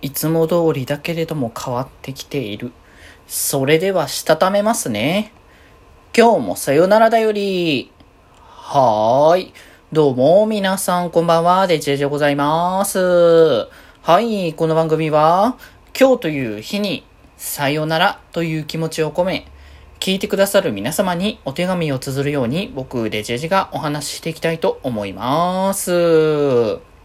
いつも通りだけれども変わってきている。それではしたためますね。今日もさよならだより。はーい。どうも、皆さんこんばんは、デジェジでございます。はい、この番組は、今日という日に、さよならという気持ちを込め、聞いてくださる皆様にお手紙を綴るように、僕、デジェジがお話ししていきたいと思います。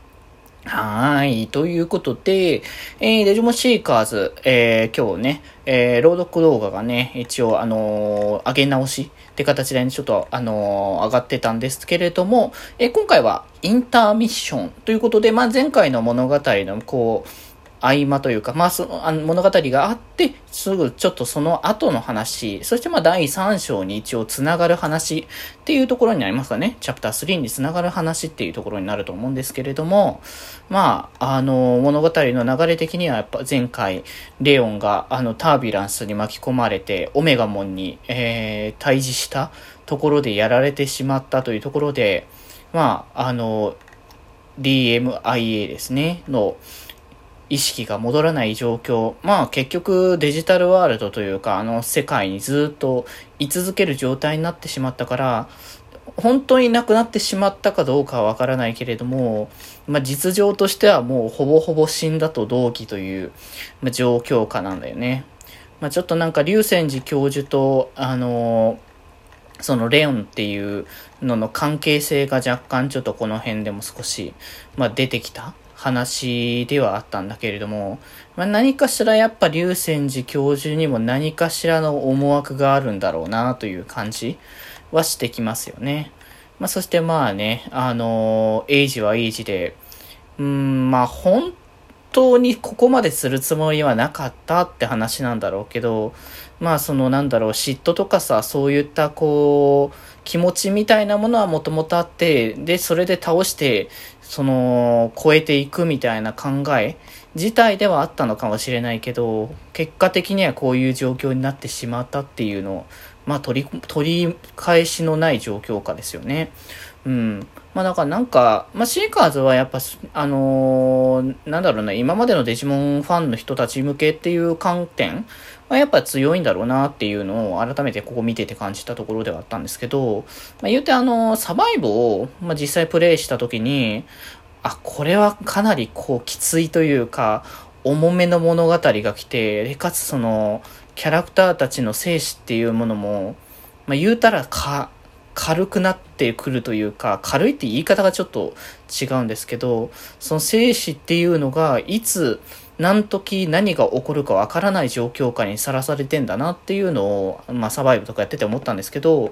はい。ということで、えー、デジモンシーカーズ、えー、今日ね、えー、朗読動画がね、一応、あのー、上げ直しって形でね、ちょっと、あのー、上がってたんですけれども、えー、今回はインターミッションということで、まあ、前回の物語の、こう、合間というか、まあ、そのあの物語があって、すぐちょっとその後の話、そしてまあ第3章に一応つながる話っていうところになりますかね。チャプター3につながる話っていうところになると思うんですけれども、まあ、あの、物語の流れ的にはやっぱ前回、レオンがあのタービランスに巻き込まれて、オメガモンに、えー、対峙したところでやられてしまったというところで、まあ、あの、DMIA ですね、の、意識が戻らない状況。まあ結局デジタルワールドというかあの世界にずっと居続ける状態になってしまったから、本当になくなってしまったかどうかはわからないけれども、まあ実情としてはもうほぼほぼ死んだと同期という、ま、状況下なんだよね。まあちょっとなんか竜泉寺教授と、あのそのレオンっていうのの関係性が若干ちょっとこの辺でも少し、まあ、出てきた話ではあったんだけれども、まあ、何かしらやっぱ龍泉寺教授にも何かしらの思惑があるんだろうなという感じはしてきますよね。まあ、そしてまあね、あのー、エイジはエイジで、うん、まあ本当にここまでするつもりはなかったって話なんだろうけど、まあそのなんだろう、嫉妬とかさ、そういったこう、気持ちみたいなものはもともとあって、で、それで倒して、その、超えていくみたいな考え自体ではあったのかもしれないけど、結果的にはこういう状況になってしまったっていうのを、まあ取り、取り返しのない状況下ですよね。うん。まあだからなんか、まあシーカーズはやっぱ、あのー、なんだろうな、今までのデジモンファンの人たち向けっていう観点はやっぱ強いんだろうなっていうのを改めてここ見てて感じたところではあったんですけど、まあ言うてあの、サバイブを、まあ実際プレイした時に、あ、これはかなりこうきついというか、重めの物語が来て、かつその、キャラクターたちの生死っていうものも、まあ言うたらか、軽くなってくるというか、軽いって言い方がちょっと違うんですけど、その生死っていうのが、いつ、何時何が起こるかわからない状況下にさらされてんだなっていうのを、まあ、サバイブとかやってて思ったんですけど、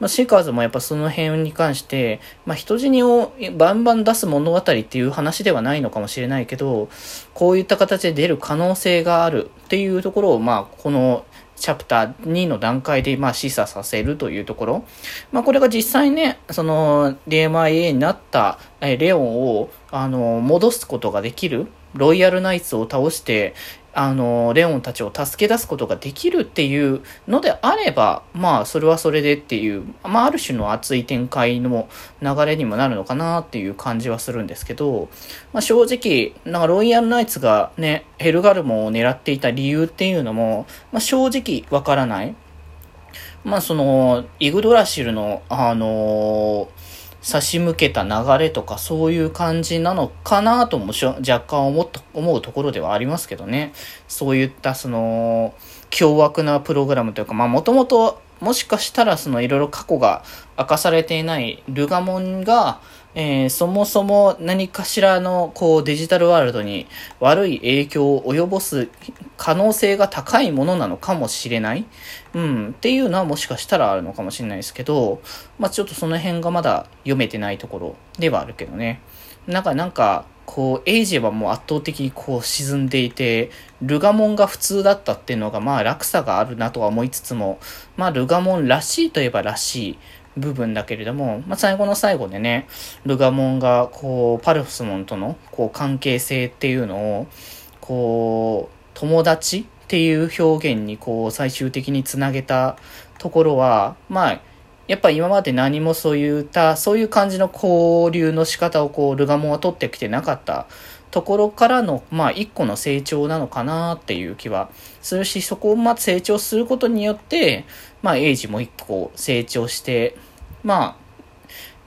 まあ、シーカーズもやっぱその辺に関して、まあ、人死にをバンバン出す物語っていう話ではないのかもしれないけど、こういった形で出る可能性があるっていうところを、まあ、このチャプター2の段階で、まあ、示唆させるというところ。まあ、これが実際ね、その、DMIA になった、えレオンを、あの、戻すことができる。ロイヤルナイツを倒して、あの、レオンたちを助け出すことができるっていうのであれば、まあ、それはそれでっていう、まあ、ある種の熱い展開の流れにもなるのかなっていう感じはするんですけど、まあ、正直、なんかロイヤルナイツがね、ヘルガルモを狙っていた理由っていうのも、まあ、正直わからない。まあ、その、イグドラシルの、あのー差し向けた流れとかそういう感じなのかなとも若干思っ思うところではありますけどね。そういったその、凶悪なプログラムというか、まあもともともしかしたらそのいろいろ過去が明かされていないルガモンが、えー、そもそも何かしらのこうデジタルワールドに悪い影響を及ぼす可能性が高いものなのかもしれない。うん。っていうのはもしかしたらあるのかもしれないですけど、まあちょっとその辺がまだ読めてないところではあるけどね。なんか、なんか、こう、エイジはもう圧倒的にこう沈んでいて、ルガモンが普通だったっていうのがまあ落差があるなとは思いつつも、まあルガモンらしいといえばらしい。部分だけれども、まあ、最後の最後でね、ルガモンが、こう、パルスモンとの、こう、関係性っていうのを、こう、友達っていう表現に、こう、最終的につなげたところは、まあ、やっぱ今まで何もそういった、そういう感じの交流の仕方をこう、ルガモンは取ってきてなかったところからの、まあ、一個の成長なのかなっていう気はするし、そこをま成長することによって、まあ、エイジも一個成長して、まあ、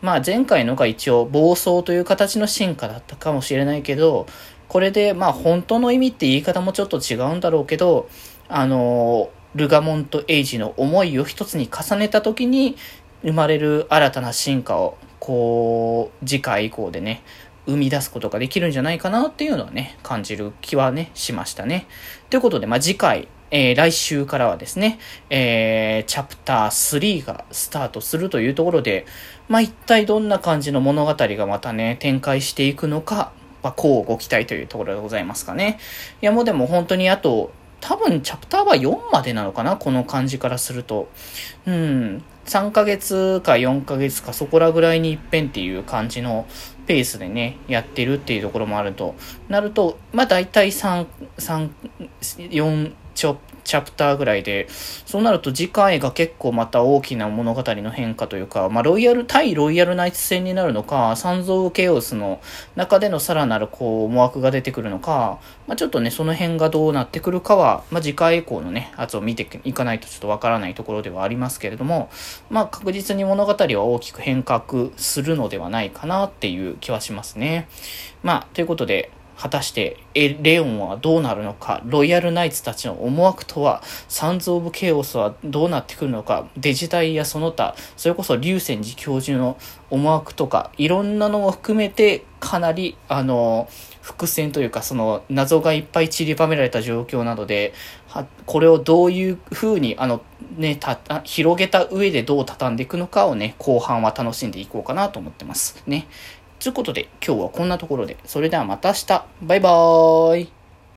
まあ前回のが一応暴走という形の進化だったかもしれないけど、これでまあ本当の意味って言い方もちょっと違うんだろうけど、あの、ルガモンとエイジの思いを一つに重ねた時に生まれる新たな進化を、こう、次回以降でね、生み出すことができるんじゃないかなっていうのはね、感じる気はね、しましたね。ということで、まあ、次回、えー、来週からはですね、えー、チャプター3がスタートするというところで、まあ、一体どんな感じの物語がまたね、展開していくのか、まあ、こうご期待というところでございますかね。いや、もうでも本当にあと、多分チャプターは4までなのかな？この感じからすると。うん。3ヶ月か4ヶ月かそこらぐらいに一遍っていう感じのペースでね、やってるっていうところもあると、なると、まあ大体3、3、4ちょチャプターぐらいで、そうなると次回が結構また大きな物語の変化というか、まあ、ロイヤル、対ロイヤルナイツ戦になるのか、サンズ・オブ・ケオスの中でのさらなるこう、思惑が出てくるのか、まあ、ちょっとね、その辺がどうなってくるかは、まあ、次回以降のね、やつを見ていかないとちょっとわからないところではありますけれども、まあ、確実に物語は大きく変革するのではないかなっていう気はしますね。まあ、ということで、果たしてレオンはどうなるのか、ロイヤルナイツたちの思惑とは、サンズ・オブ・ケイオスはどうなってくるのか、デジタイやその他、それこそ竜泉寺教授の思惑とか、いろんなのを含めて、かなり、あの、伏線というか、その謎がいっぱい散りばめられた状況などで、これをどういう風に、あの、ね、た、広げた上でどう畳んでいくのかをね、後半は楽しんでいこうかなと思ってます。ね。ということで、今日はこんなところで、それではまた明日、バイバーイ。